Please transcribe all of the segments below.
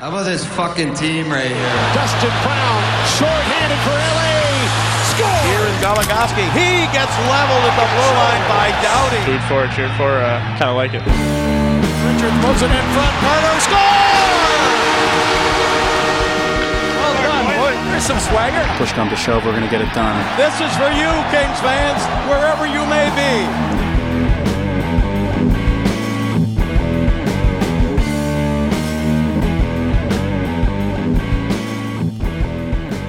How about this fucking team right here? Dustin Brown, short-handed for LA. Score! Here is Goligoski. He gets leveled at the blue line by Doughty. Food for, it, cheered for, uh, kind of like it. Richard throws it in front. Carter score! Well done, boy. There's some swagger. Push come to shove, we're going to get it done. This is for you, Kings fans, wherever you may be.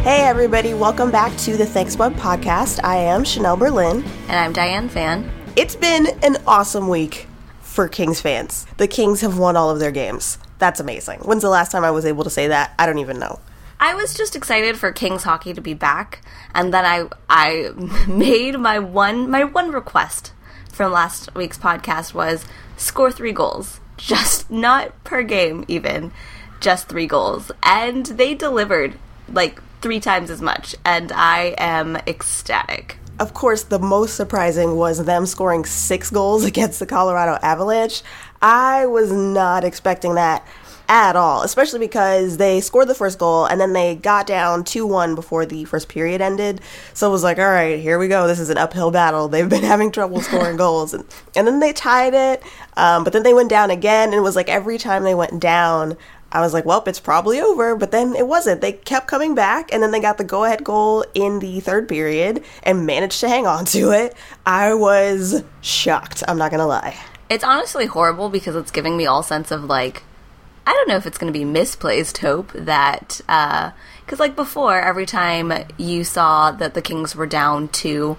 Hey, everybody, welcome back to the Thanks Bud podcast. I am Chanel Berlin. And I'm Diane Fan. It's been an awesome week for Kings fans. The Kings have won all of their games. That's amazing. When's the last time I was able to say that? I don't even know. I was just excited for Kings hockey to be back, and then I I made my one my one request from last week's podcast was score three goals, just not per game even, just three goals, and they delivered like three times as much, and I am ecstatic. Of course, the most surprising was them scoring six goals against the Colorado Avalanche. I was not expecting that at all, especially because they scored the first goal and then they got down 2 1 before the first period ended. So it was like, all right, here we go. This is an uphill battle. They've been having trouble scoring goals. And, and then they tied it, um, but then they went down again. And it was like every time they went down, I was like, well, it's probably over, but then it wasn't. They kept coming back, and then they got the go ahead goal in the third period and managed to hang on to it. I was shocked. I'm not going to lie. It's honestly horrible because it's giving me all sense of like, I don't know if it's going to be misplaced hope that, uh, because like before, every time you saw that the Kings were down two,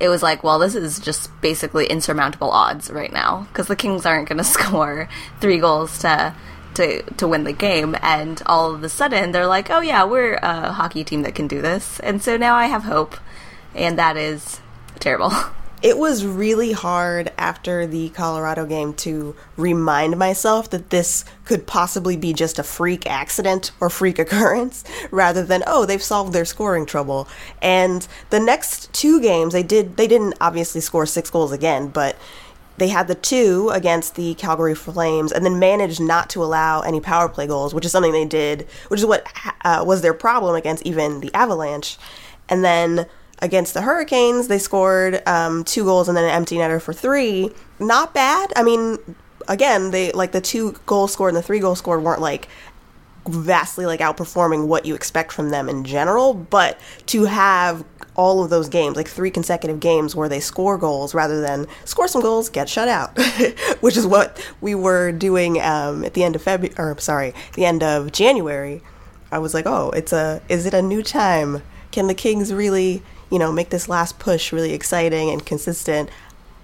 it was like, well, this is just basically insurmountable odds right now because the Kings aren't going to score three goals to to to win the game and all of a sudden they're like oh yeah we're a hockey team that can do this. And so now i have hope and that is terrible. It was really hard after the colorado game to remind myself that this could possibly be just a freak accident or freak occurrence rather than oh they've solved their scoring trouble. And the next two games they did they didn't obviously score six goals again but they had the two against the Calgary Flames and then managed not to allow any power play goals, which is something they did, which is what uh, was their problem against even the Avalanche. And then against the Hurricanes, they scored um, two goals and then an empty netter for three. Not bad. I mean, again, they like the two goals scored and the three goals scored weren't like vastly like outperforming what you expect from them in general, but to have all of those games, like three consecutive games where they score goals rather than score some goals, get shut out, which is what we were doing um, at the end of February, or sorry, the end of January. I was like, oh, it's a, is it a new time? Can the Kings really, you know, make this last push really exciting and consistent?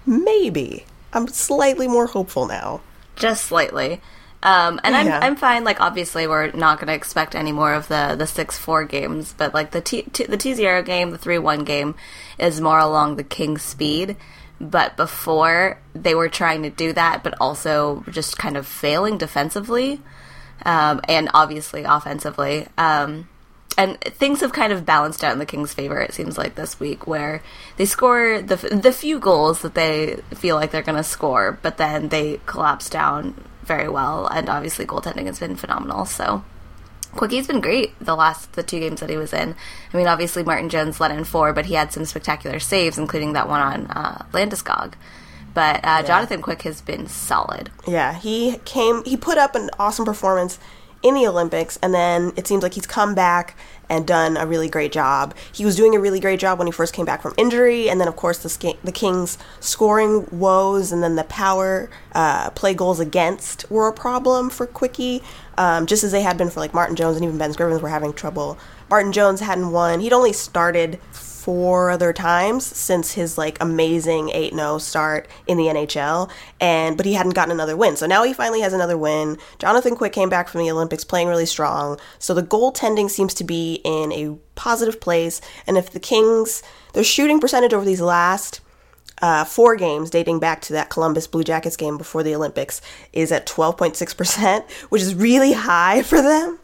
Maybe. I'm slightly more hopeful now. Just slightly. Um, and I'm I'm fine. Like obviously, we're not going to expect any more of the the six four games, but like the T, T the T zero game, the three one game, is more along the King's speed. But before they were trying to do that, but also just kind of failing defensively, um, and obviously offensively. Um, and things have kind of balanced out in the Kings' favor. It seems like this week, where they score the the few goals that they feel like they're going to score, but then they collapse down very well, and obviously goaltending has been phenomenal. So Quickie's been great the last the two games that he was in. I mean, obviously Martin Jones let in four, but he had some spectacular saves, including that one on uh, Landeskog. But uh, yeah. Jonathan Quick has been solid. Yeah, he came. He put up an awesome performance in the Olympics, and then it seems like he's come back and done a really great job. He was doing a really great job when he first came back from injury, and then of course the the Kings scoring woes, and then the power uh, play goals against were a problem for Quickie, um, just as they had been for like Martin Jones and even Ben Scrivens were having trouble. Martin Jones hadn't won. He'd only started four other times since his like amazing 8-0 start in the NHL and but he hadn't gotten another win. So now he finally has another win. Jonathan Quick came back from the Olympics playing really strong. So the goaltending seems to be in a positive place and if the Kings their shooting percentage over these last uh, four games dating back to that Columbus Blue Jackets game before the Olympics is at 12.6%, which is really high for them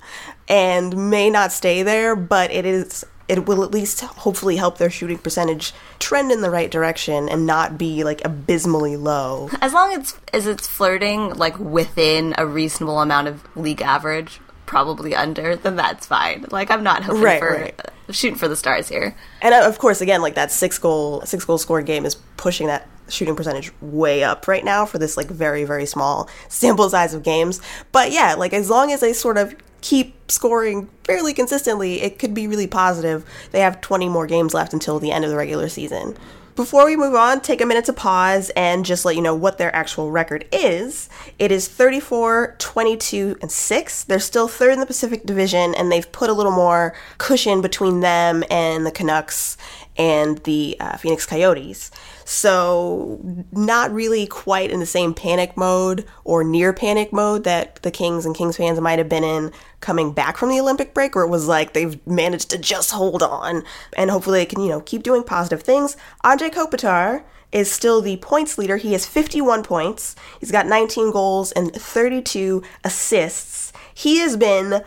and may not stay there, but it is it will at least hopefully help their shooting percentage trend in the right direction and not be like abysmally low. As long as as it's flirting like within a reasonable amount of league average probably under, then that's fine. Like I'm not hoping Right, for right. shooting for the stars here. And uh, of course, again, like that six goal six goal scored game is pushing that shooting percentage way up right now for this like very very small sample size of games. But yeah, like as long as they sort of keep scoring fairly consistently, it could be really positive. They have 20 more games left until the end of the regular season. Before we move on, take a minute to pause and just let you know what their actual record is. It is 34, 22, and 6. They're still third in the Pacific Division, and they've put a little more cushion between them and the Canucks and the uh, Phoenix Coyotes. So, not really quite in the same panic mode or near panic mode that the Kings and Kings fans might have been in coming back from the Olympic break, where it was like they've managed to just hold on and hopefully they can, you know, keep doing positive things. Anze Kopitar is still the points leader. He has 51 points. He's got 19 goals and 32 assists. He has been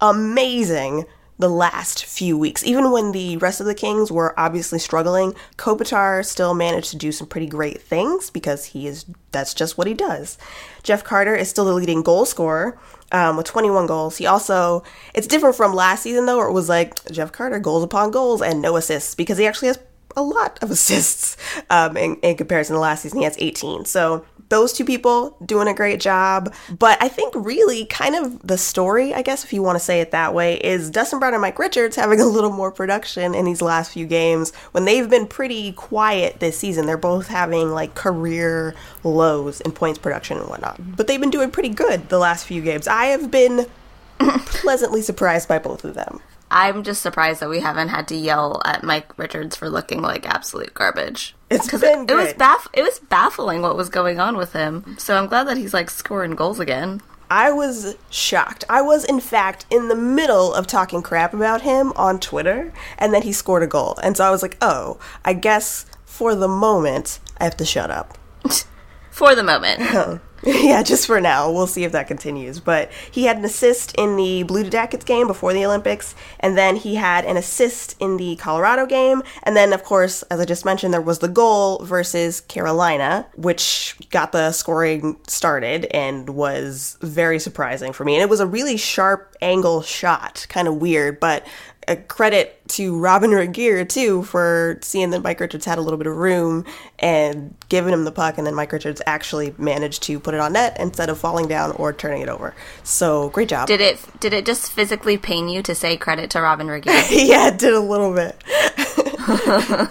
amazing the last few weeks. Even when the rest of the Kings were obviously struggling, Kopitar still managed to do some pretty great things because he is that's just what he does. Jeff Carter is still the leading goal scorer um, with 21 goals. He also it's different from last season though, where it was like Jeff Carter goals upon goals and no assists because he actually has a lot of assists um, in, in comparison to last season. He has 18. So those two people doing a great job. But I think really kind of the story, I guess, if you want to say it that way, is Dustin Brown and Mike Richards having a little more production in these last few games when they've been pretty quiet this season. They're both having like career lows in points production and whatnot. But they've been doing pretty good the last few games. I have been pleasantly surprised by both of them. I'm just surprised that we haven't had to yell at Mike Richards for looking like absolute garbage. It's been it, it was baff- it was baffling what was going on with him. So I'm glad that he's like scoring goals again. I was shocked. I was, in fact, in the middle of talking crap about him on Twitter, and then he scored a goal. And so I was like, oh, I guess for the moment, I have to shut up. For the moment. yeah, just for now. We'll see if that continues. But he had an assist in the Blue Jackets game before the Olympics, and then he had an assist in the Colorado game. And then, of course, as I just mentioned, there was the goal versus Carolina, which got the scoring started and was very surprising for me. And it was a really sharp angle shot, kind of weird, but a credit to Robyn Regehr too for seeing that Mike Richards had a little bit of room and giving him the puck, and then Mike Richards actually managed to put it on net instead of falling down or turning it over. So great job. Did it did it just physically pain you to say credit to Robyn Regehr? yeah, it did a little bit.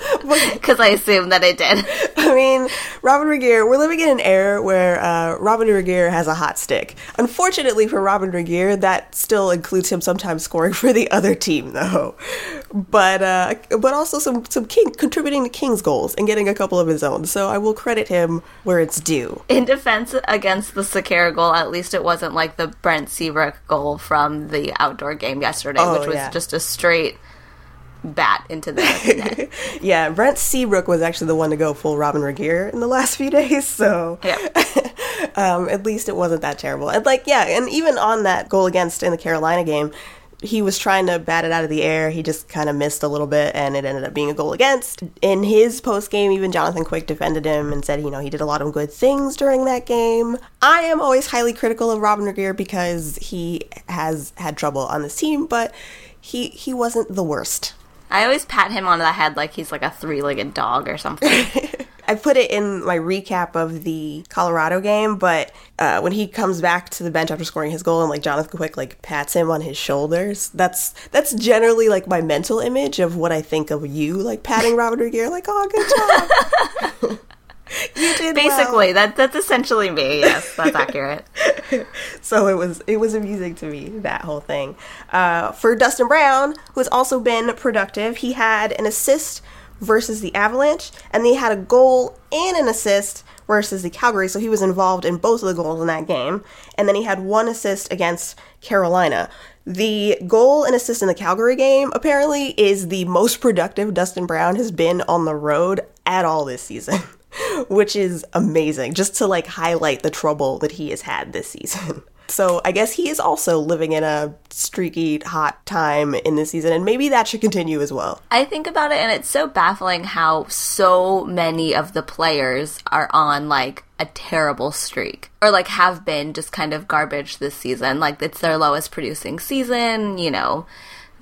Because I assume that it did. I mean, Robyn Regehr, we're living in an era where uh, Robyn Regehr has a hot stick. Unfortunately for Robyn Regehr, that still includes him sometimes scoring for the other team, though. But uh, but also some some king contributing to King's goals and getting a couple of his own. So I will credit him where it's due. In defense against the Sakara goal, at least it wasn't like the Brent Seabrook goal from the outdoor game yesterday, Oh, which was yeah. just a straight bat into the net. Yeah, Brent Seabrook was actually the one to go full Robyn Regehr in the last few days, so Yeah. um, at least it wasn't that terrible. And like, yeah, and even on that goal against in the Carolina game, he was trying to bat it out of the air. He just kind of missed a little bit, and it ended up being a goal against. In his post game, even Jonathan Quick defended him and said, you know, he did a lot of good things during that game. I am always highly critical of Robyn Regehr because he has had trouble on this team, but he he wasn't the worst. I always pat him on the head like he's like a three legged dog or something. I put it in my recap of the Colorado game, but uh, when he comes back to the bench after scoring his goal and like Jonathan Quick like pats him on his shoulders, that's that's generally like my mental image of what I think of you like patting Robyn Regehr, like oh good job, you did well." Basically, that that's essentially me. Yes, that's accurate. so it was it was amusing to me that whole thing. Uh, for Dustin Brown, who has also been productive, he had an assist versus the Avalanche, and he had a goal and an assist versus the Calgary. So he was involved in both of the goals in that game, and then he had one assist against Carolina. The goal and assist in the Calgary game apparently is the most productive Dustin Brown has been on the road at all this season. which is amazing just to like highlight the trouble that he has had this season. So I guess he is also living in a streaky hot time in this season and maybe that should continue as well. I think about it, and it's so baffling how so many of the players are on like a terrible streak or like have been just kind of garbage this season. Like it's their lowest producing season, you know.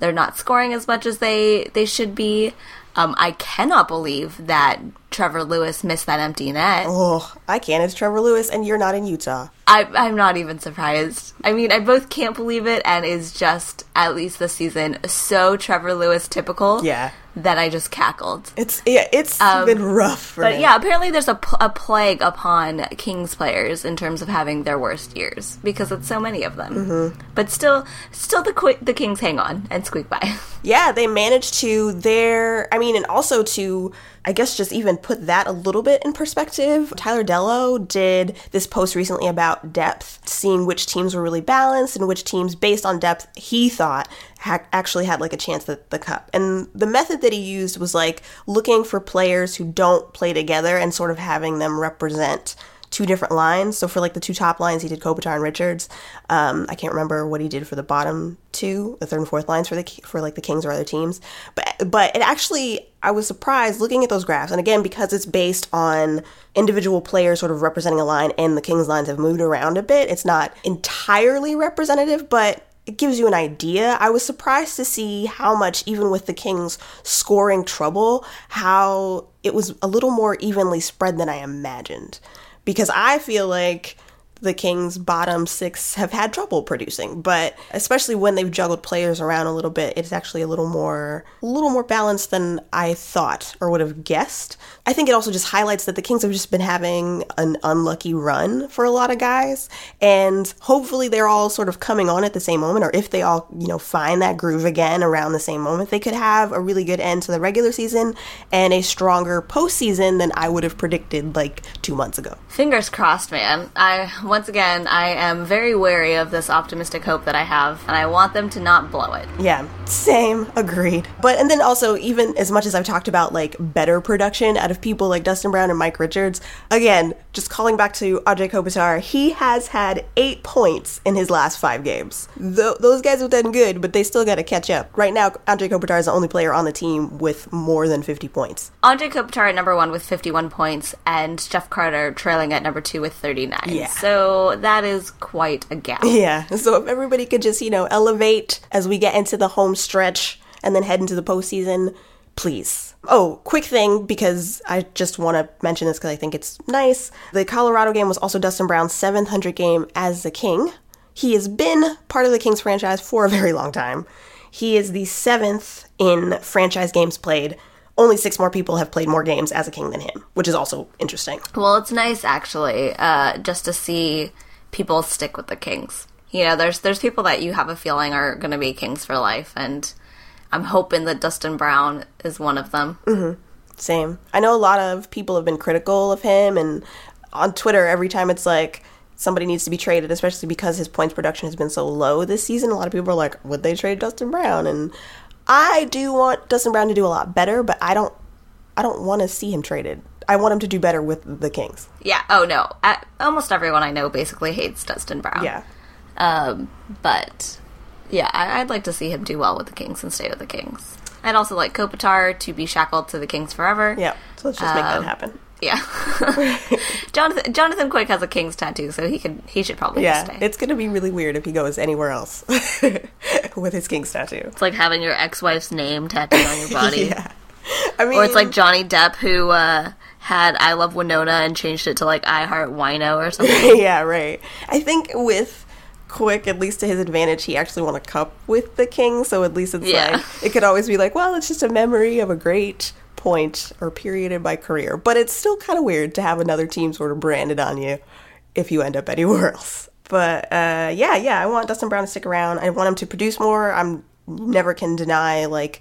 They're not scoring as much as they they should be. Um, I cannot believe that Trevor Lewis missed that empty net. Oh, I can't. It's Trevor Lewis, and you're not in Utah. I, I'm not even surprised. I mean, I both can't believe it and is just, at least this season, so Trevor Lewis typical. Yeah. That I just cackled. It's yeah, it's um, been rough. but him. yeah, apparently there's a, a plague upon Kings players in terms of having their worst years because it's so many of them. Mm-hmm. But still, still the the Kings hang on and squeak by. Yeah, they managed to. Their, I mean, and also to I guess just even put that a little bit in perspective, Tyler Dellow did this post recently about depth, seeing which teams were really balanced and which teams, based on depth, he thought ha- actually had like a chance at the cup. And the method that he used was like looking for players who don't play together and sort of having them represent two different lines. So for like the two top lines, he did Kopitar and Richards. Um, I can't remember what he did for the bottom two, the third and fourth lines for the for like the Kings or other teams. But but it actually, I was surprised looking at those graphs. And again, because it's based on individual players sort of representing a line, and the Kings lines have moved around a bit. It's not entirely representative, but it gives you an idea. I was surprised to see how much, even with the Kings scoring trouble, how it was a little more evenly spread than I imagined because I feel like the Kings' bottom six have had trouble producing, but especially when they've juggled players around a little bit, it's actually a little more a little more balanced than I thought or would have guessed. I think it also just highlights that the Kings have just been having an unlucky run for a lot of guys, and hopefully they're all sort of coming on at the same moment, or if they all you know find that groove again around the same moment, they could have a really good end to the regular season and a stronger postseason than I would have predicted like two months ago. Fingers crossed, man. I once again, I am very wary of this optimistic hope that I have, and I want them to not blow it. Yeah, same, agreed. But, and then also, even as much as I've talked about like better production out of people like Dustin Brown and Mike Richards, again, just calling back to Anze Kopitar, he has had eight points in his last five games. Th- those guys have done good, but they still got to catch up. Right now, Anze Kopitar is the only player on the team with more than 50 points. Anze Kopitar at number one with 51 points, and Jeff Carter trailing at number two with 39. Yeah. So that is quite a gap. Yeah. So if everybody could just, you know, elevate as we get into the home stretch and then head into the postseason, please. Oh, quick thing because I just want to mention this because I think it's nice. The Colorado game was also Dustin Brown's 700 game as the King. He has been part of the Kings franchise for a very long time. He is the seventh in franchise games played. Only six more people have played more games as a king than him, which is also interesting. Well, it's nice actually, uh, just to see people stick with the Kings. You know, there's there's people that you have a feeling are going to be Kings for life, and I'm hoping that Dustin Brown is one of them. Mm-hmm. Same. I know a lot of people have been critical of him, and on Twitter, every time it's like somebody needs to be traded, especially because his points production has been so low this season. A lot of people are like, "Would they trade Dustin Brown?" And I do want Dustin Brown to do a lot better, but I don't. I don't want to see him traded. I want him to do better with the Kings. Yeah. Oh no. I, almost everyone I know basically hates Dustin Brown. Yeah. Um, but yeah, I, would like to see him do well with the Kings and stay with the Kings. I'd also like Kopitar to be shackled to the Kings forever. Yeah. So let's just make um, that happen. Yeah. Jonathan Jonathan Quick has a King's tattoo, so he could he should probably yeah, stay. It's gonna be really weird if he goes anywhere else with his King's tattoo. It's like having your ex wife's name tattooed on your body. yeah. I mean, or it's like Johnny Depp who uh, had "I Love Winona" and changed it to like "I Heart Wino" or something. yeah, right. I think with Quick, at least to his advantage, he actually won a cup with the King, so at least it's yeah. like it could always be like, well, it's just a memory of a great point or period in my career. But it's still kind of weird to have another team sort of branded on you if you end up anywhere else. But uh, yeah, yeah, I want Dustin Brown to stick around. I want him to produce more. I'm never can deny like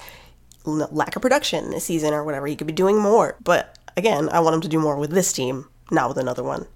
lack of production this season or whatever. He could be doing more. But again, I want him to do more with this team, not with another one.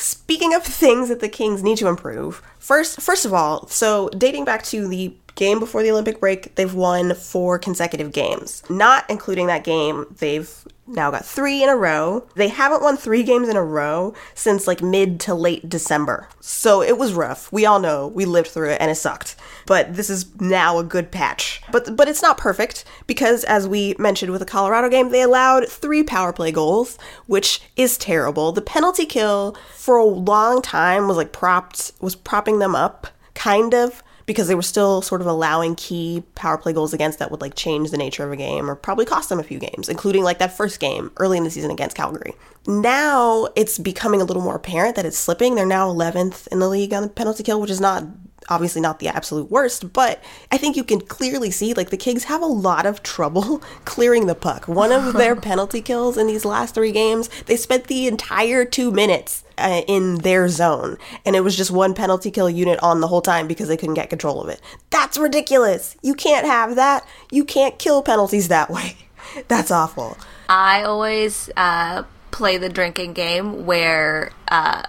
Speaking of things that the Kings need to improve, first first of all, so dating back to the game before the Olympic break, they've won four consecutive games. Not including that game, they've now got three in a row. They haven't won three games in a row since like mid to late December. So it was rough. We all know we lived through it and it sucked. But this is now a good patch. But but it's not perfect because as we mentioned with the Colorado game, they allowed 3 power play goals, which is terrible. The penalty kill for a long time was like propped was propping them up kind of because they were still sort of allowing key power play goals against that would like change the nature of a game or probably cost them a few games, including like that first game early in the season against Calgary. Now it's becoming a little more apparent that it's slipping. They're now 11th in the league on the penalty kill, which is not obviously not the absolute worst, but I think you can clearly see like the Kings have a lot of trouble clearing the puck. One of their penalty kills in these last three games, they spent the entire two minutes uh, in their zone, and it was just one penalty kill unit on the whole time because they couldn't get control of it. That's ridiculous. You can't have that. You can't kill penalties that way. That's awful. I always uh, play the drinking game where. Uh,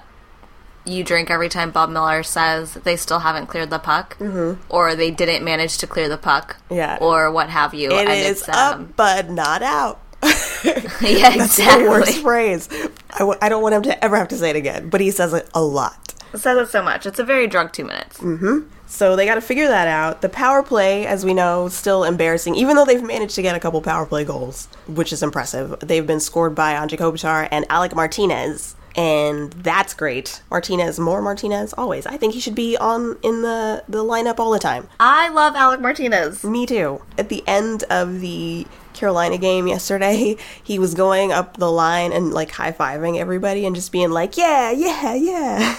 you drink every time Bob Miller says they still haven't cleared the puck, mm-hmm. or they didn't manage to clear the puck, yeah, or what have you. It and is um, up but not out. yeah, That's exactly. the worst phrase. I w- I don't want him to ever have to say it again, but he says it a lot. says it so much. It's a very drunk two minutes. Mm-hmm. So they got to figure that out. The power play, as we know, still embarrassing, even though they've managed to get a couple power play goals, which is impressive. They've been scored by Anze Kopitar and Alec Martinez, and that's great. Martinez, more Martinez, always. I think he should be on in the the lineup all the time. I love Alec Martinez. Me too. At the end of the Carolina game yesterday, he was going up the line and like high fiving everybody and just being like, "Yeah, yeah, yeah."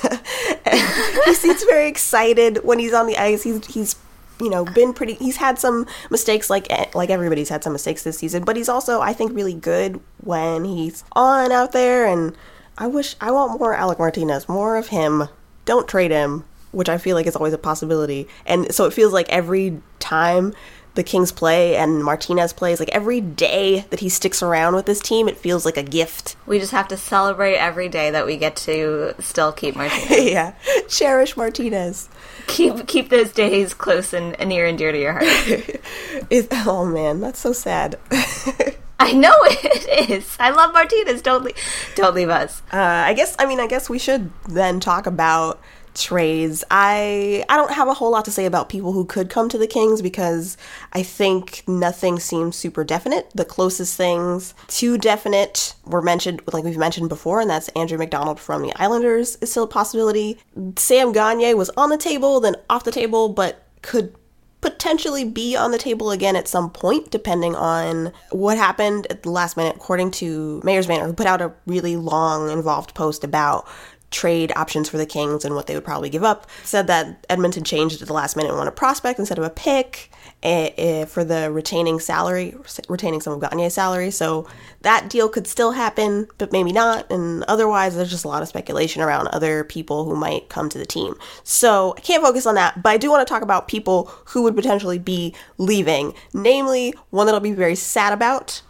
he seems very excited when he's on the ice. He's he's you know been pretty. He's had some mistakes like eh, like everybody's had some mistakes this season, but he's also I think really good when he's on out there. And I wish I want more Alec Martinez, more of him. Don't trade him, which I feel like is always a possibility. And so it feels like every time the Kings play and Martinez plays, like every day that he sticks around with this team, it feels like a gift. We just have to celebrate every day that we get to still keep Martinez. yeah, cherish Martinez. Keep keep those days close and, and near and dear to your heart. it, oh man, that's so sad. I know it is. I love Martinez. Don't leave, don't leave us. Uh, I guess. I mean, I guess we should then talk about trades. I I don't have a whole lot to say about people who could come to the Kings because I think nothing seems super definite. The closest things to definite were mentioned, like we've mentioned before, and that's Andrew MacDonald from the Islanders is still a possibility. Sam Gagner was on the table, then off the table, but could potentially be on the table again at some point, depending on what happened at the last minute. According to Mayor's Manor, who put out a really long, involved post about trade options for the Kings and what they would probably give up. Said that Edmonton changed at the last minute and won a prospect instead of a pick Eh, eh, for the retaining salary, retaining some of Gagner's salary. So that deal could still happen, but maybe not. And otherwise, there's just a lot of speculation around other people who might come to the team. So I can't focus on that, but I do want to talk about people who would potentially be leaving, namely one that I'll be very sad about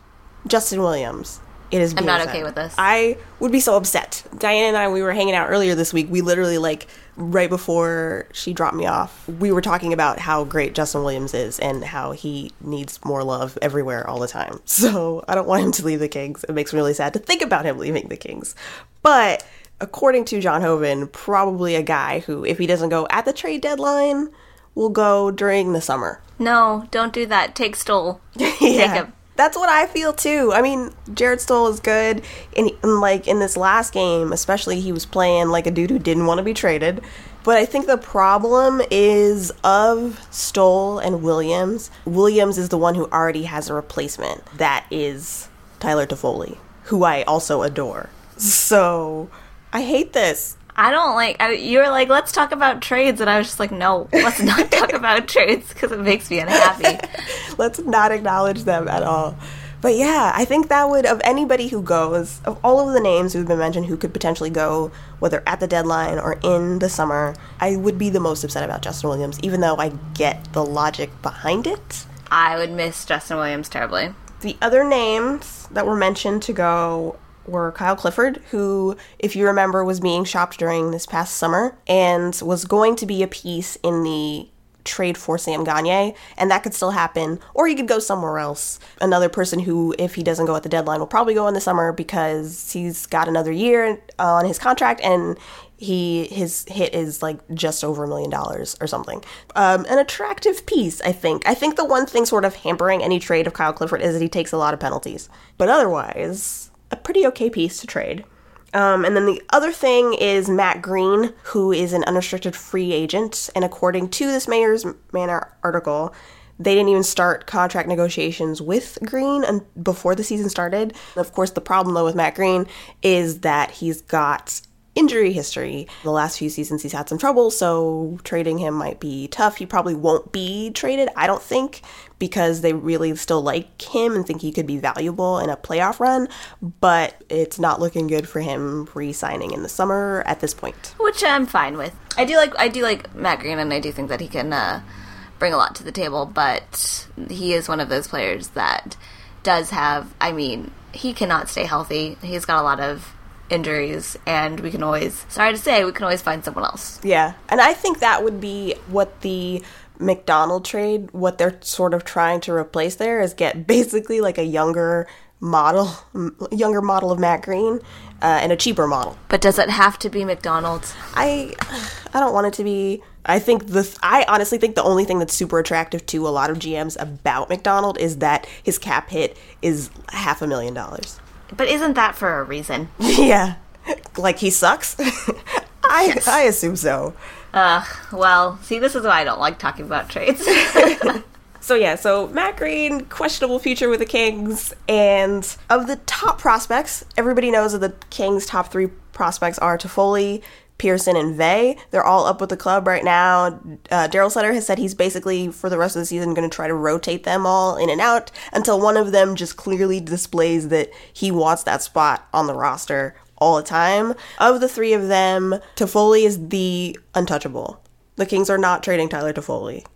Justin Williams. It is. I'm not okay with this. I would be so upset. Diane and I, we were hanging out earlier this week. We literally like right before she dropped me off, we were talking about how great Justin Williams is and how he needs more love everywhere all the time. So I don't want him to leave the Kings. It makes me really sad to think about him leaving the Kings. But according to John Hoven, probably a guy who, if he doesn't go at the trade deadline, will go during the summer. No, don't do that. Take Stoll. yeah. Take him that's what I feel too. I mean, Jarret Stoll is good, and, and, like in this last game, especially, he was playing like a dude who didn't want to be traded. But I think the problem is of Stoll and Williams. Williams is the one who already has a replacement. That is Tyler Toffoli, who I also adore. So I hate this. I don't like. I, you were like, let's talk about trades, and I was just like, no, let's not talk about trades because it makes me unhappy. let's not acknowledge them at all. But yeah, I think that would of anybody who goes, of all of the names who've been mentioned who could potentially go, whether at the deadline or in the summer, I would be the most upset about Justin Williams, even though I get the logic behind it. I would miss Justin Williams terribly. The other names that were mentioned to go were Kyle Clifford, who, if you remember, was being shopped during this past summer and was going to be a piece in the trade for Sam Gagner, and that could still happen, or he could go somewhere else. Another person who, if he doesn't go at the deadline, will probably go in the summer because he's got another year on his contract and He his hit is like just over a million dollars or something. Um, an attractive piece, I think. I think the one thing sort of hampering any trade of Kyle Clifford is that he takes a lot of penalties, but otherwise, a pretty okay piece to trade. Um, and then the other thing is Matt Green, who is an unrestricted free agent, and according to this Mayor's Manor article, they didn't even start contract negotiations with Green before the season started. Of course, the problem though with Matt Green is that he's got injury history. The last few seasons he's had some trouble, so trading him might be tough. He probably won't be traded, I don't think, because they really still like him and think he could be valuable in a playoff run, but it's not looking good for him re-signing in the summer at this point. Which I'm fine with. I do like I do like Matt Green and I do think that he can uh, bring a lot to the table, but he is one of those players that does have I mean, he cannot stay healthy. He's got a lot of injuries, and we can always, sorry to say, we can always find someone else. Yeah, and I think that would be what the MacDonald trade, what they're sort of trying to replace there is get basically like a younger model, younger model of Matt Green, uh, and a cheaper model. But does it have to be MacDonald's? I, I don't want it to be. I think the I honestly think the only thing that's super attractive to a lot of GMs about MacDonald is that his cap hit is half a million dollars. But isn't that for a reason? yeah. Like he sucks? I yes. I assume so. Uh, well, see, this is why I don't like talking about trades. so yeah, so Matt Green, questionable future with the Kings, and of the top prospects, everybody knows that the Kings' top three prospects are Toffoli, Pearson and Vey. They're all up with the club right now. Uh, Darryl Sutter has said he's basically, for the rest of the season, going to try to rotate them all in and out until one of them just clearly displays that he wants that spot on the roster all the time. Of the three of them, Toffoli is the untouchable. The Kings are not trading Tyler Toffoli.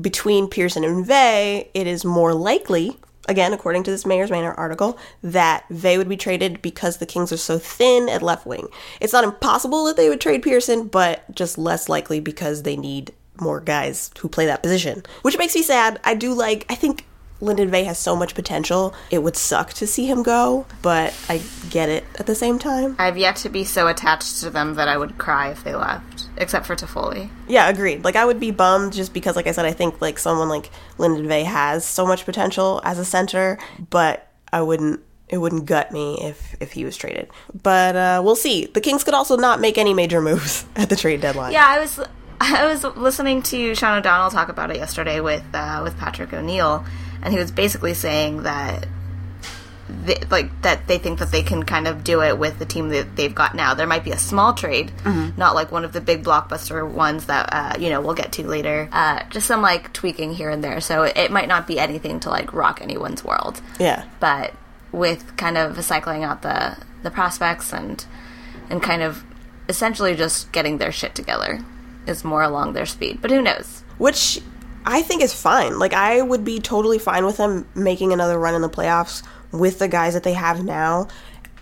Between Pearson and Vey, it is more likely again, according to this Mayor's Manor article, that they would be traded because the Kings are so thin at left wing. It's not impossible that they would trade Pearson, but just less likely because they need more guys who play that position, which makes me sad. I do like, I think Linden Vey has so much potential. It would suck to see him go, but I get it at the same time. I've yet to be so attached to them that I would cry if they left, except for Toffoli. Yeah, agreed. Like I would be bummed just because, like I said, I think like someone like Linden Vey has so much potential as a center, but I wouldn't. It wouldn't gut me if if he was traded. But uh, we'll see. The Kings could also not make any major moves at the trade deadline. Yeah, I was I was listening to Sean O'Donnell talk about it yesterday with uh, with Patrick O'Neal and he was basically saying that they, like that they think that they can kind of do it with the team that they've got now. There might be a small trade, mm-hmm. not like one of the big blockbuster ones that uh, you know we'll get to later. Uh, just some like tweaking here and there, so it, it, might not be anything to like rock anyone's world. Yeah, but with kind of cycling out the the prospects and and kind of essentially just getting their shit together is more along their speed. But who knows? Which I think is fine. Like I would be totally fine with them making another run in the playoffs with the guys that they have now.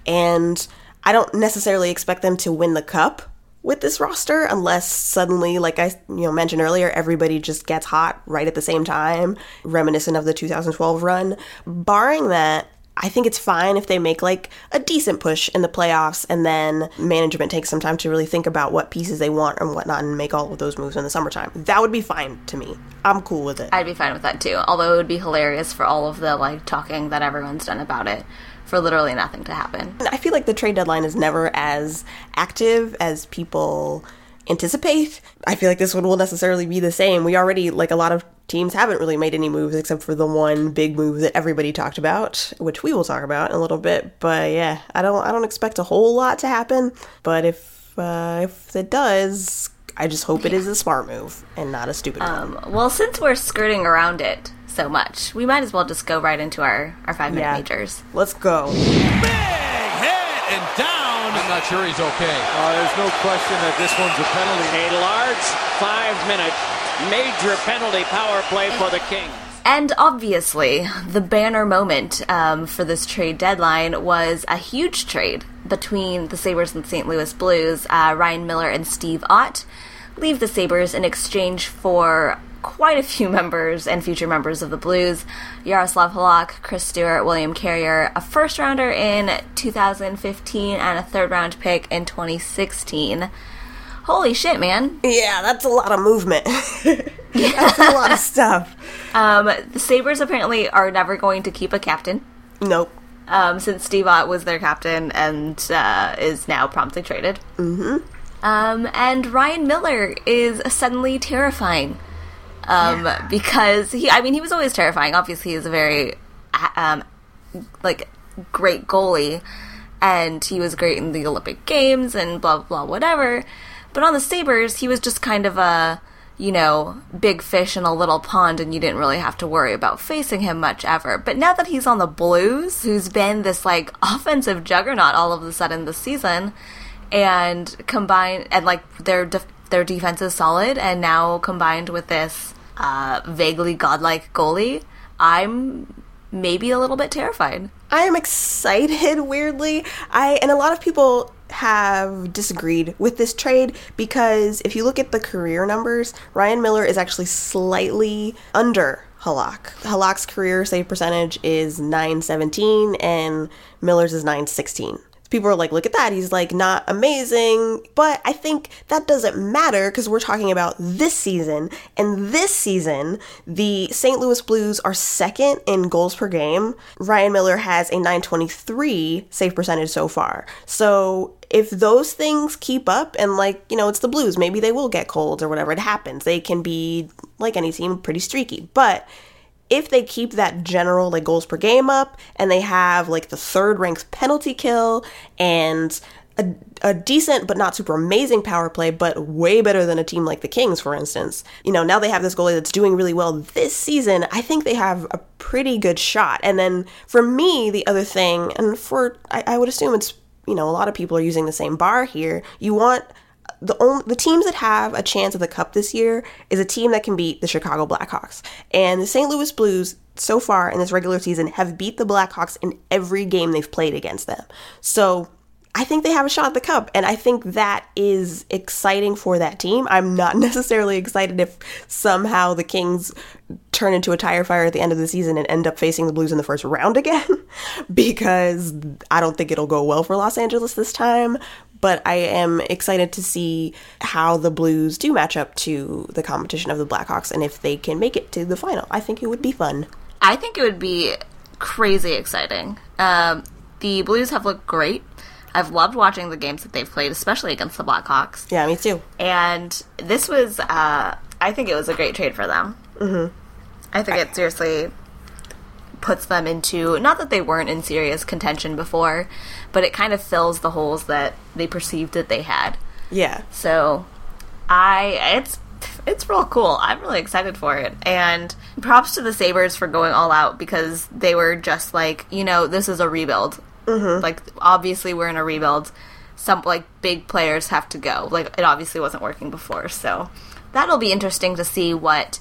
And I don't necessarily expect them to win the cup with this roster unless suddenly like I you know mentioned earlier everybody just gets hot right at the same time, reminiscent of the 2012 run. Barring that, I think it's fine if they make like a decent push in the playoffs and then management takes some time to really think about what pieces they want and whatnot and make all of those moves in the summertime. That would be fine to me. I'm cool with it. I'd be fine with that too. Although it would be hilarious for all of the like talking that everyone's done about it for literally nothing to happen. I feel like the trade deadline is never as active as people anticipate. I feel like this one will necessarily be the same. We already, like a lot of teams, haven't really made any moves except for the one big move that everybody talked about, which we will talk about in a little bit. But yeah, I don't, I don't expect a whole lot to happen. But if, uh, if it does, I just hope it is a smart move and not a stupid um, one. Well, since we're skirting around it so much, we might as well just go right into our, our five minute yeah. majors. Let's go. Big hit and down. I'm not sure he's okay. Uh, there's no question that this one's a penalty. A large five-minute major penalty power play for the Kings. And obviously, the banner moment um, for this trade deadline was a huge trade between the Sabres and St. Louis Blues. Uh, Ryan Miller and Steve Ott leave the Sabres in exchange for quite a few members and future members of the Blues Yaroslav Halak, Chris Stewart, William Carrier, a first rounder in 2015, and a third round pick in 2016. Holy shit, man. Yeah, that's a lot of movement. that's a lot of stuff. Um, the Sabres apparently are never going to keep a captain. Nope. Um, since Steve Ott was their captain and uh, is now promptly traded. Mm-hmm. Um, and Ryan Miller is suddenly terrifying. Um, yeah. because he, I mean, he was always terrifying. Obviously, he's a very, um, like, great goalie, and he was great in the Olympic Games and blah, blah, whatever. But on the Sabres, he was just kind of a, you know, big fish in a little pond and you didn't really have to worry about facing him much ever. But now that he's on the Blues, who's been this like offensive juggernaut all of a sudden this season, and combined and like their def- their defense is solid, and now combined with this uh, vaguely godlike goalie, I'm maybe a little bit terrified. I am excited weirdly. I and a lot of people have disagreed with this trade because if you look at the career numbers, Ryan Miller is actually slightly under Halak. Halak's career save percentage is 917 and Miller's is 916 people are like, look at that. He's like not amazing. But I think that doesn't matter because we're talking about this season. And this season, the St. Louis Blues are second in goals per game. Ryan Miller has a 923 save percentage so far. So if those things keep up and like, you know, it's the Blues, maybe they will get colds or whatever. It happens. They can be like any team pretty streaky. But if they keep that general like goals per game up and they have like the third ranked penalty kill and a, a, decent but not super amazing power play, but way better than a team like the Kings, for instance. You know, now they have this goalie that's doing really well this season. I think they have a pretty good shot. And then for me, the other thing, and for I, I would assume it's you know a lot of people are using the same bar here. You want the only the teams that have a chance of the cup this year is a team that can beat the Chicago Blackhawks. And the St. Louis Blues so far in this regular season have beat the Blackhawks in every game they've played against them. So I think they have a shot at the cup, and I think that is exciting for that team. I'm not necessarily excited if somehow the Kings turn into a tire fire at the end of the season and end up facing the Blues in the first round again, because I don't think it'll go well for Los Angeles this time but I am excited to see how the Blues do match up to the competition of the Blackhawks and if they can make it to the final. I think it would be fun. I think it would be crazy exciting. Um, the Blues have looked great. I've loved watching the games that they've played, especially against the Blackhawks. Yeah, me too. And this was, uh, I think it was a great trade for them. Mm-hmm. I think it seriously puts them into not that they weren't in serious contention before, but it kind of fills the holes that they perceived that they had. Yeah. So I it's it's real cool. I'm really excited for it. And props to the Sabres for going all out because they were just like, you know, this is a rebuild. Mm-hmm. Like obviously we're in a rebuild. Some like big players have to go. Like it obviously wasn't working before. So that'll be interesting to see what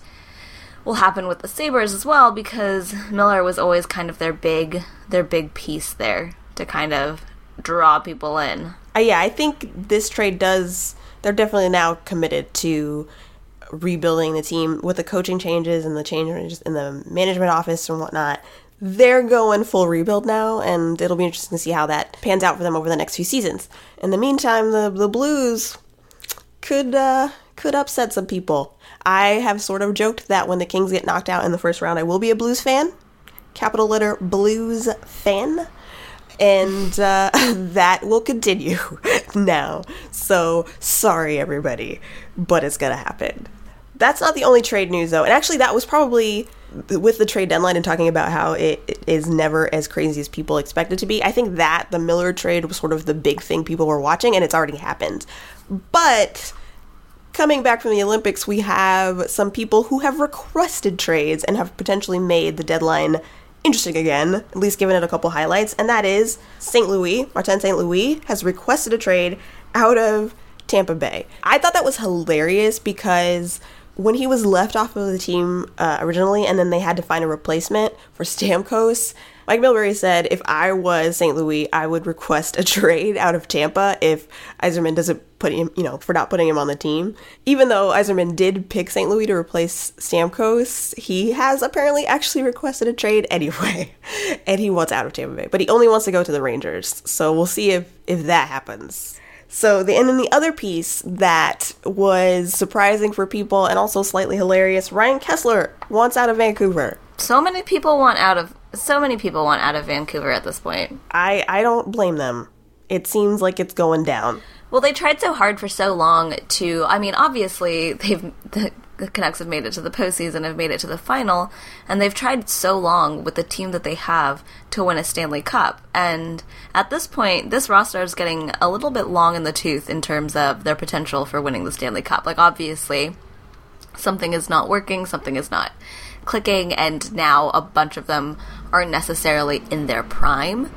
will happen with the Sabres as well because Miller was always kind of their big their big piece there to kind of draw people in. Uh, yeah, I think this trade does they're definitely now committed to rebuilding the team with the coaching changes and the changes in the management office and whatnot. They're going full rebuild now, and it'll be interesting to see how that pans out for them over the next few seasons. In the meantime, the the Blues could uh, could upset some people. I have sort of joked that when the Kings get knocked out in the first round, I will be a Blues fan. Capital letter Blues fan. And uh, that will continue now. So sorry, everybody, but it's to happen. That's not the only trade news, though. And actually, that was probably with the trade deadline and talking about how it, it is never as crazy as people expect it to be. I think that the Miller trade was sort of the big thing people were watching, and it's already happened. But coming back from the Olympics, we have some people who have requested trades and have potentially made the deadline interesting again, at least given it a couple highlights, and that is St. Louis. Martin St. Louis has requested a trade out of Tampa Bay. I thought that was hilarious because when he was left off of the team uh, originally and then they had to find a replacement for Stamkos, Mike Milbury said, if I was St. Louis, I would request a trade out of Tampa if Yzerman doesn't put him, you know, for not putting him on the team. Even though Yzerman did pick St. Louis to replace Stamkos, he has apparently actually requested a trade anyway, and he wants out of Tampa Bay. But he only wants to go to the Rangers, so we'll see if if that happens. So the and then the other piece that was surprising for people and also slightly hilarious, Ryan Kesler wants out of Vancouver. So many people want out of so many people want out of Vancouver at this point. I I don't blame them. It seems like it's going down. Well, they tried so hard for so long to. I mean, obviously they've the, Canucks have made it to the postseason, have made it to the final, and they've tried so long with the team that they have to win a Stanley Cup. And at this point, this roster is getting a little bit long in the tooth in terms of their potential for winning the Stanley Cup. Like, obviously, something is not working, something is not clicking, and now a bunch of them aren't necessarily in their prime.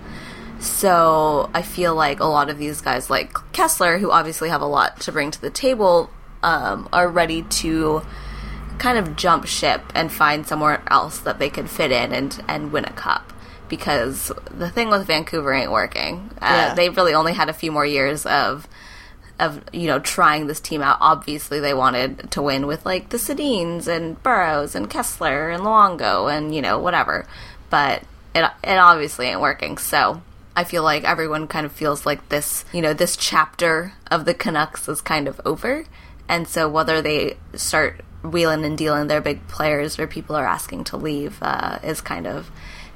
So I feel like a lot of these guys, like Kesler, who obviously have a lot to bring to the table, um, are ready to kind of jump ship and find somewhere else that they can fit in and, and win a cup. Because the thing with Vancouver ain't working. Uh, yeah. They really only had a few more years of of you know trying this team out. Obviously, they wanted to win with like the Sedins and Burrows and Kesler and Luongo and you know whatever, but it it obviously ain't working. So I feel like everyone kind of feels like this, you know, this chapter of the Canucks is kind of over. And so whether they start wheeling and dealing their big players or people are asking to leave uh, is kind of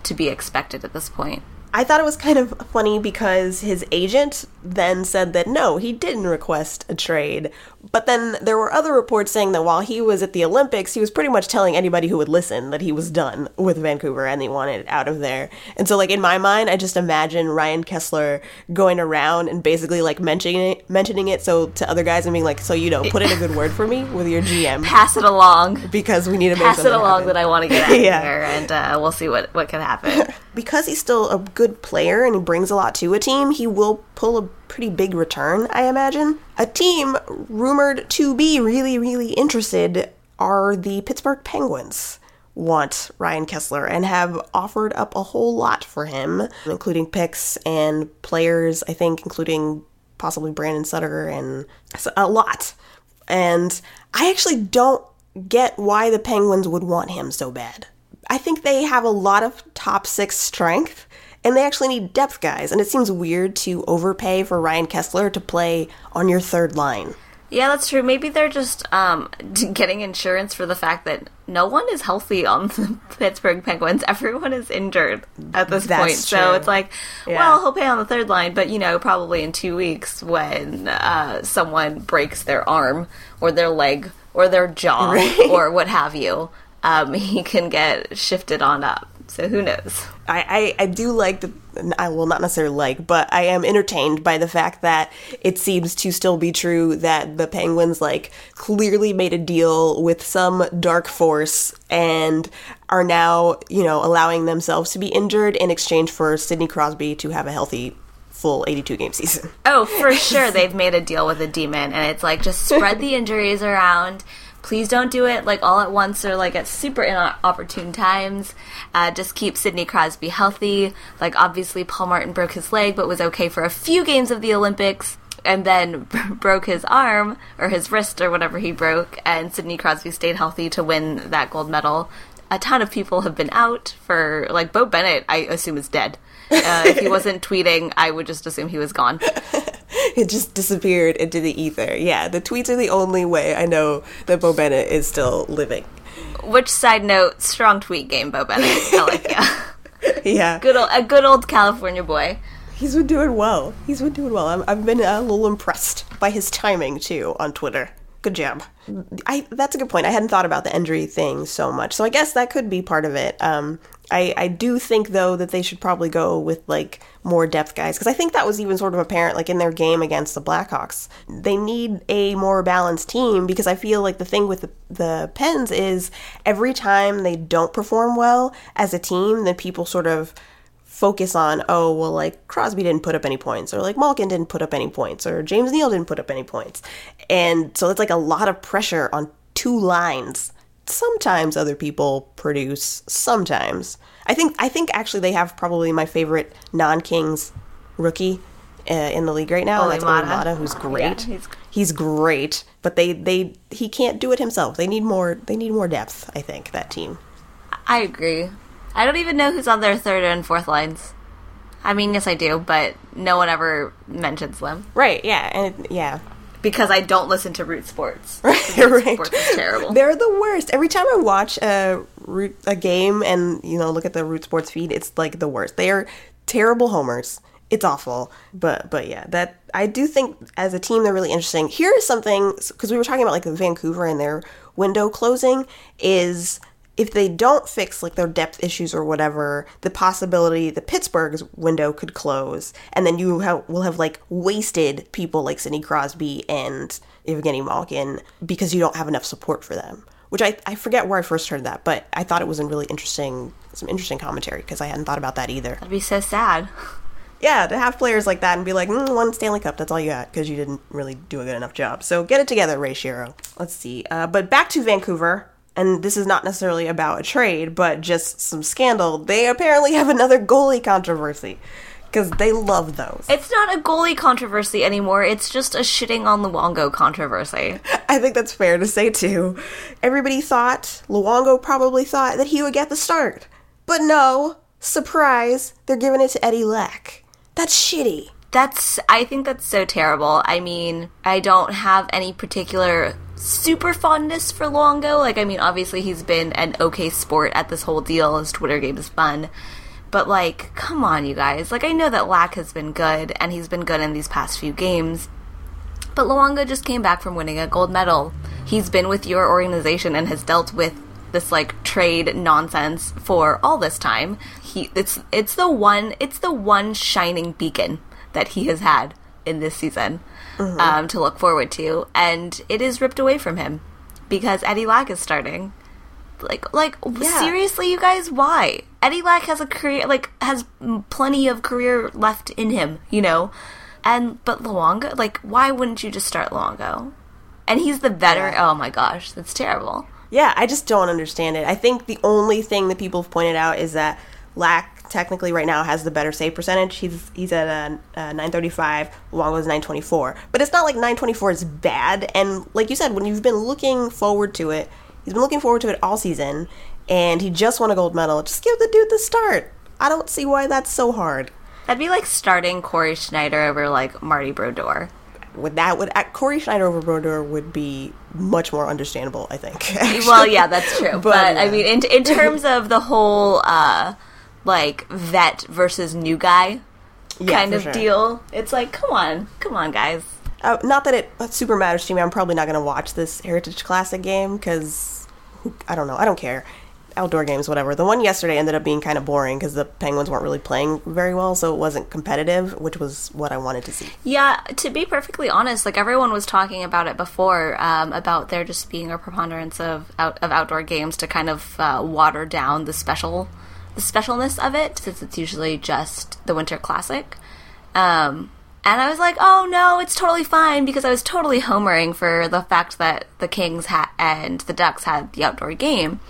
to be expected at this point. I thought it was kind of funny because his agent then said that no, he didn't request a trade. But then there were other reports saying that while he was at the Olympics, he was pretty much telling anybody who would listen that he was done with Vancouver and he wanted out of there. And so, like, in my mind, I just imagine Ryan Kesler going around and basically, like, mentioning it, mentioning it so to other guys and being like, so, you know, put in a good word for me with your GM. Pass it along. Because we need to Pass it along happen. that I want to get out yeah. of here and uh, we'll see what, what can happen. because he's still a good player and he brings a lot to a team, he will pull a pretty big return, I imagine. A team rumored to be really, really interested are the Pittsburgh Penguins want Ryan Kesler and have offered up a whole lot for him, including picks and players, I think, including possibly Brandon Sutter and a lot. And I actually don't get why the Penguins would want him so bad. I think they have a lot of top six strength and they actually need depth guys. And it seems weird to overpay for Ryan Kesler to play on your third line. Yeah, that's true. Maybe they're just um, getting insurance for the fact that no one is healthy on the Pittsburgh Penguins. Everyone is injured at this that's point. True. So it's like, yeah. well, he'll pay on the third line, but you know, probably in two weeks when uh, someone breaks their arm or their leg or their jaw right. or what have you, um, he can get shifted on up. So who knows? I, I, I do like the I will not necessarily like, but I am entertained by the fact that it seems to still be true that the Penguins like clearly made a deal with some dark force and are now, you know, allowing themselves to be injured in exchange for Sidney Crosby to have a healthy full 82 game season. Oh, for sure they've made a deal with a demon and it's like just spread the injuries around please don't do it like all at once or like at super inopportune times. Uh, just keep Sidney Crosby healthy. Like obviously Paul Martin broke his leg, but was okay for a few games of the Olympics. And then broke his arm or his wrist or whatever he broke, and Sidney Crosby stayed healthy to win that gold medal. A ton of people have been out for like Beau Bennett. I assume is dead. Uh, if he wasn't tweeting, I would just assume he was gone. it just disappeared into the ether. Yeah, the tweets are the only way I know that Beau Bennett is still living. Which side note, strong tweet game, Beau Bennett. I like yeah. yeah. Good old, a good old California boy. He's been doing well. He's been doing well. i have been a little impressed by his timing too on Twitter. Good job. I that's a good point. I hadn't thought about the injury thing so much, so I guess that could be part of it. Um, I, I do think though that they should probably go with like more depth guys because I think that was even sort of apparent like in their game against the Blackhawks. They need a more balanced team because I feel like the thing with the, the Pens is every time they don't perform well as a team, then people sort of focus on oh well like Crosby didn't put up any points or like Malkin didn't put up any points or James Neal didn't put up any points. And so it's like a lot of pressure on two lines sometimes other people produce sometimes. I think i think actually they have probably my favorite non-kings rookie uh, in the league right now Olli that's Olli Maatta, who's great. yeah, he's... he's great but they they he can't do it himself. They need more they need more depth i think that team. I agree. I don't even know who's on their third and fourth lines. I mean, yes, I do, but no one ever mentions them. Right, yeah, and yeah. Because I don't listen to Root Sports. Right, Root right. Sports is terrible. They're the worst. Every time I watch a root, a game and you know look at the Root Sports feed, it's like the worst. They are terrible homers. It's awful. But but yeah, that I do think as a team they're really interesting. Here is something because we were talking about like Vancouver and their window closing is if they don't fix like their depth issues or whatever, the possibility the Pittsburgh's window could close, and then you have, will have like wasted people like Sidney Crosby and Evgeny Malkin because you don't have enough support for them. Which I, I forget where I first heard that, but I thought it was a really interesting some interesting commentary because I hadn't thought about that either. That'd be so sad. Yeah, to have players like that and be like, mm, one Stanley Cup, that's all you got because you didn't really do a good enough job. So get it together, Ray Shero. Let's see. Uh, but back to Vancouver and this is not necessarily about a trade, but just some scandal. They apparently have another goalie controversy because they love those. It's not a goalie controversy anymore. It's just a shitting on Luongo controversy. I think that's fair to say too. Everybody thought Luongo probably thought that he would get the start, but no. Surprise! They're giving it to Eddie Lack. That's shitty. That's. I think that's so terrible. I mean, I don't have any particular super fondness for Luongo. Like, I mean, obviously he's been an okay sport at this whole deal. His Twitter game is fun. But, like, come on, you guys. Like, I know that Lack has been good, and he's been good in these past few games. But Luongo just came back from winning a gold medal. He's been with your organization and has dealt with this like trade nonsense for all this time. He it's it's the one it's the one shining beacon that he has had in this season mm-hmm. um, to look forward to, and it is ripped away from him because Eddie Lack is starting. Like, like yeah. seriously, you guys, why? Eddie Lack has a career, like has plenty of career left in him, you know. And but Luongo, like, why wouldn't you just start Luongo? And he's the veteran. Yeah. Oh my gosh, that's terrible. Yeah, I just don't understand it. I think the only thing that people have pointed out is that Lack technically right now has the better save percentage. He's he's at a, a 935. Luongo's 924. But it's not like 924 is bad. And like you said, when you've been looking forward to it, he's been looking forward to it all season, and he just won a gold medal. Just give the dude the start. I don't see why that's so hard. That'd be like starting Cory Schneider over like Marty Brodeur. With that, would Cory Schneider over Brodeur would be much more understandable, I think. well, yeah, that's true. but, but yeah. I mean, in in terms of the whole. Uh, like vet versus new guy yeah, kind of sure. deal. It's like, come on, come on, guys. Uh, not that it super matters to me. I'm probably not going to watch this Heritage Classic game because I don't know. I don't care. Outdoor games, whatever. The one yesterday ended up being kind of boring because the Penguins weren't really playing very well, so it wasn't competitive, which was what I wanted to see. Yeah, to be perfectly honest, like everyone was talking about it before, um, about there just being a preponderance of out, of outdoor games to kind of uh, water down the special specialness of it since it's usually just the Winter Classic. Um, and I was like, oh no, it's totally fine because I was totally homering for the fact that the Kings had and the Ducks had the outdoor game.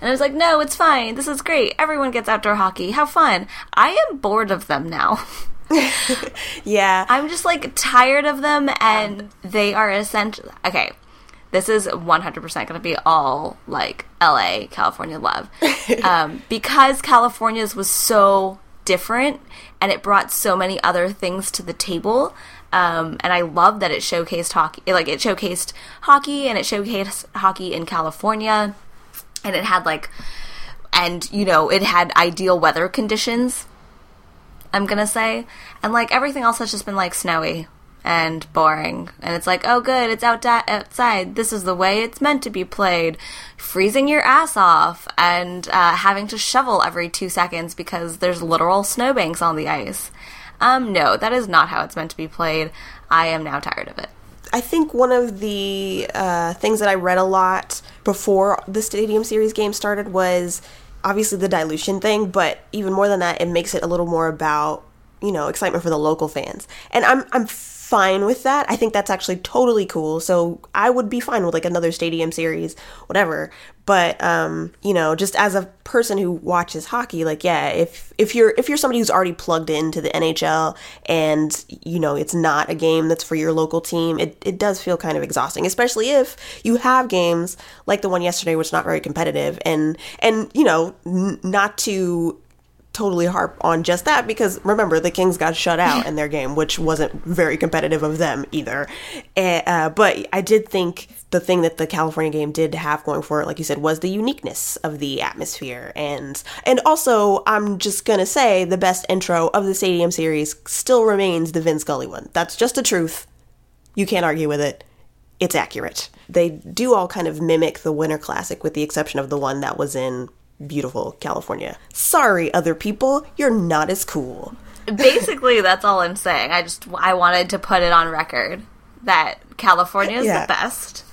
And I was like, no, it's fine. This is great. Everyone gets outdoor hockey. How fun. I am bored of them now. yeah. I'm just like tired of them and they are essential. Okay, this is 100% going to be all like LA, California love. um, because California's was so different and it brought so many other things to the table. Um, and I love that it showcased hockey, like it showcased hockey and it showcased hockey in California. And it had like, and you know, it had ideal weather conditions. I'm gonna say, and like everything else has just been like snowy and boring. And it's like, oh, good, it's out outside. This is the way it's meant to be played. Freezing your ass off and uh, having to shovel every two seconds because there's literal snowbanks on the ice. Um, no, that is not how it's meant to be played. I am now tired of it. I think one of the uh, things that I read a lot before the Stadium Series game started was obviously the dilution thing, but even more than that, it makes it a little more about you know excitement for the local fans. And I'm I'm fine with that. I think that's actually totally cool. So I would be fine with like another stadium series, whatever. But um, you know, just as a person who watches hockey, like yeah, if if you're if you're somebody who's already plugged into the NHL and you know it's not a game that's for your local team, it, it does feel kind of exhausting, especially if you have games like the one yesterday, which is not very competitive, and and you know, n- not to totally harp on just that because remember the Kings got shut out in their game, which wasn't very competitive of them either. Uh, but I did think the thing that the California game did have going for it, like you said, was the uniqueness of the atmosphere, and and also I'm just gonna say the best intro of the Stadium series still remains the Vin Scully one. That's just the truth. You can't argue with it. It's accurate. They do all kind of mimic the Winter Classic, with the exception of the one that was in beautiful California. Sorry, other people, you're not as cool. Basically, that's all I'm saying. I just I wanted to put it on record that California is yeah. the best.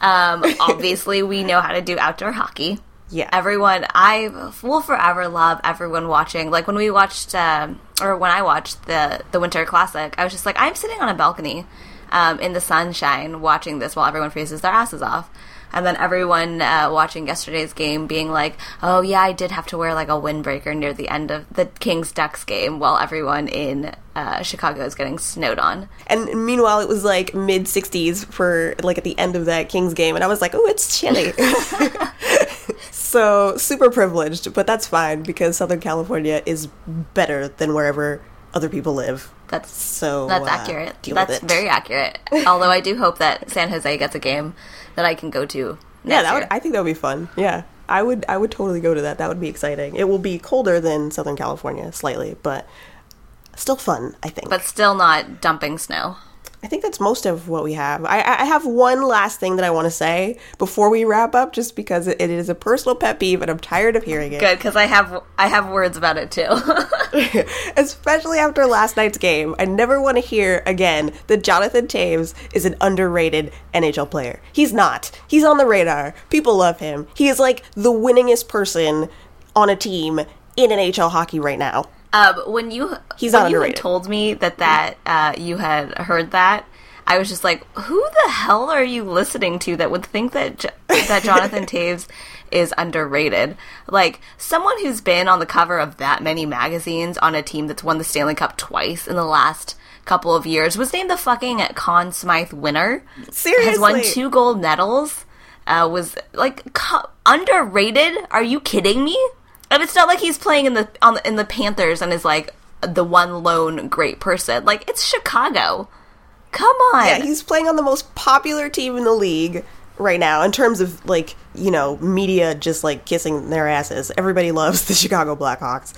Um, obviously, we know how to do outdoor hockey. Yeah, everyone. I will forever love everyone watching. Like when we watched, uh, or when I watched the the Winter Classic, I was just like, I'm sitting on a balcony um, in the sunshine watching this while everyone freezes their asses off and then everyone uh, watching yesterday's game being like, "Oh yeah, I did have to wear like a windbreaker near the end of the Kings Ducks game," while everyone in uh, Chicago is getting snowed on. And meanwhile, it was like mid 60s for like at the end of that Kings game, and I was like, "Oh, it's chilly." so super privileged, but that's fine because Southern California is better than wherever other people live. That's so. That's uh, accurate. That's very accurate. Although I do hope that San Jose gets a game that I can go to. yeah, that year. would. I think that would be fun. Yeah, I would. I would totally go to that. That would be exciting. It will be colder than Southern California slightly, but still fun. I think. But still not dumping snow. I think that's most of what we have. I, I have one last thing that I want to say before we wrap up, just because it is a personal pet peeve, and I'm tired of hearing it. Good, because I have I have words about it too. Especially after last night's game, I never want to hear again that Jonathan Toews is an underrated NHL player. He's not. He's on the radar. People love him. He is like the winningest person on a team in NHL hockey right now. Um, when you he's when you had told me that that uh, you had heard that, I was just like, who the hell are you listening to that would think that that Jonathan Toews is underrated? Like someone who's been on the cover of that many magazines on a team that's won the Stanley Cup twice in the last couple of years was named the fucking Conn Smythe winner. Seriously, has won two gold medals. Uh, was like co- underrated? Are you kidding me? And it's not like he's playing in the on the, in the Panthers and is like the one lone great person. Like it's Chicago. Come on. Yeah, he's playing on the most popular team in the league right now in terms of like, you know, media just like kissing their asses. Everybody loves the Chicago Blackhawks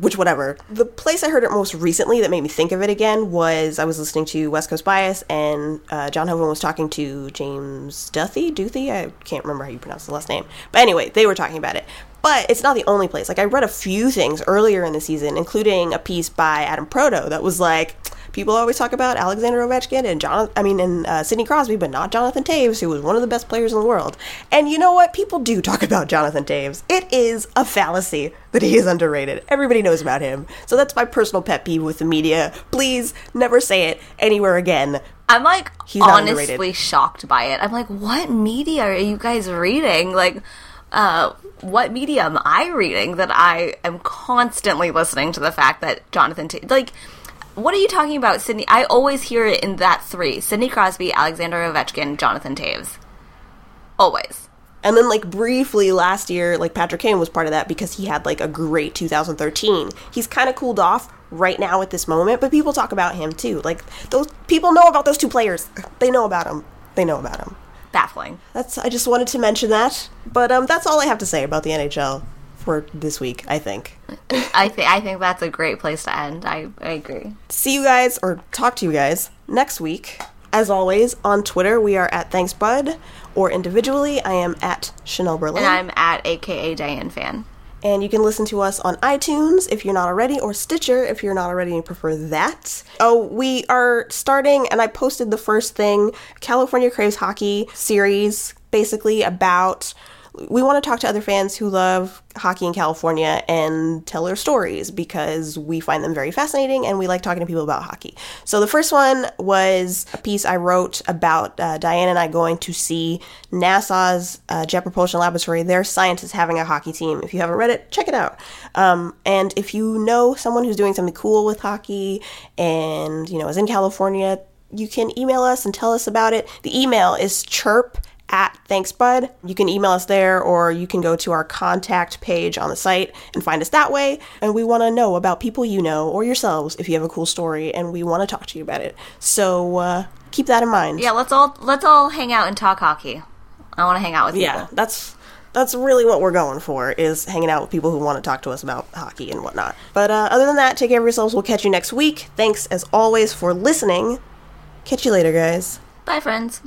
which whatever. The place I heard it most recently that made me think of it again was I was listening to West Coast Bias and uh, John Hoven was talking to James Duthie, Duthie, I can't remember how you pronounce the last name, but anyway, they were talking about it. But it's not the only place. Like I read a few things earlier in the season, including a piece by Adam Proteau that was like, people always talk about Alexander Ovechkin and John, I mean, and uh, Sidney Crosby, but not Jonathan Toews, who was one of the best players in the world. And you know what? People do talk about Jonathan Toews. It is a fallacy that he is underrated. Everybody knows about him. So that's my personal pet peeve with the media. Please never say it anywhere again. I'm like He's honestly shocked by it. I'm like, what media are you guys reading? Like, uh, what media am I reading that I am constantly listening to the fact that Jonathan T- like what are you talking about, Sidney? I always hear it in that three: Sidney Crosby, Alexander Ovechkin, Jonathan Toews. Always. And then, like briefly last year, like Patrick Kane was part of that because he had like a great 2013. He's kind of cooled off right now at this moment, but people talk about him too. Like those people know about those two players. They know about him. They know about him. Baffling. That's. I just wanted to mention that. But um, that's all I have to say about the NHL for this week, I think. I think I think that's a great place to end. I, I agree. See you guys or talk to you guys next week. As always, on Twitter we are at Thanks Bud, or individually I am at Chanel Berlin. And I'm at AKA Diane Fan. And you can listen to us on iTunes if you're not already, or Stitcher if you're not already and prefer that. Oh, we are starting, and I posted the first thing California Craves Hockey series, basically about we want to talk to other fans who love hockey in California and tell their stories because we find them very fascinating and we like talking to people about hockey. So the first one was a piece I wrote about uh, Diane and I going to see NASA's uh, Jet Propulsion Laboratory. Their scientists having a hockey team. If you haven't read it, check it out. Um, and if you know someone who's doing something cool with hockey and you know is in California, you can email us and tell us about it. The email is chirp at thanksbud. You can email us there or you can go to our contact page on the site and find us that way. And we want to know about people you know or yourselves if you have a cool story and we want to talk to you about it. So uh, keep that in mind. Yeah, let's all let's all hang out and talk hockey. I want to hang out with people. yeah, that's that's really what we're going for is hanging out with people who want to talk to us about hockey and whatnot. But uh, other than that, take care of yourselves. We'll catch you next week. Thanks as always for listening. Catch you later, guys. Bye, friends.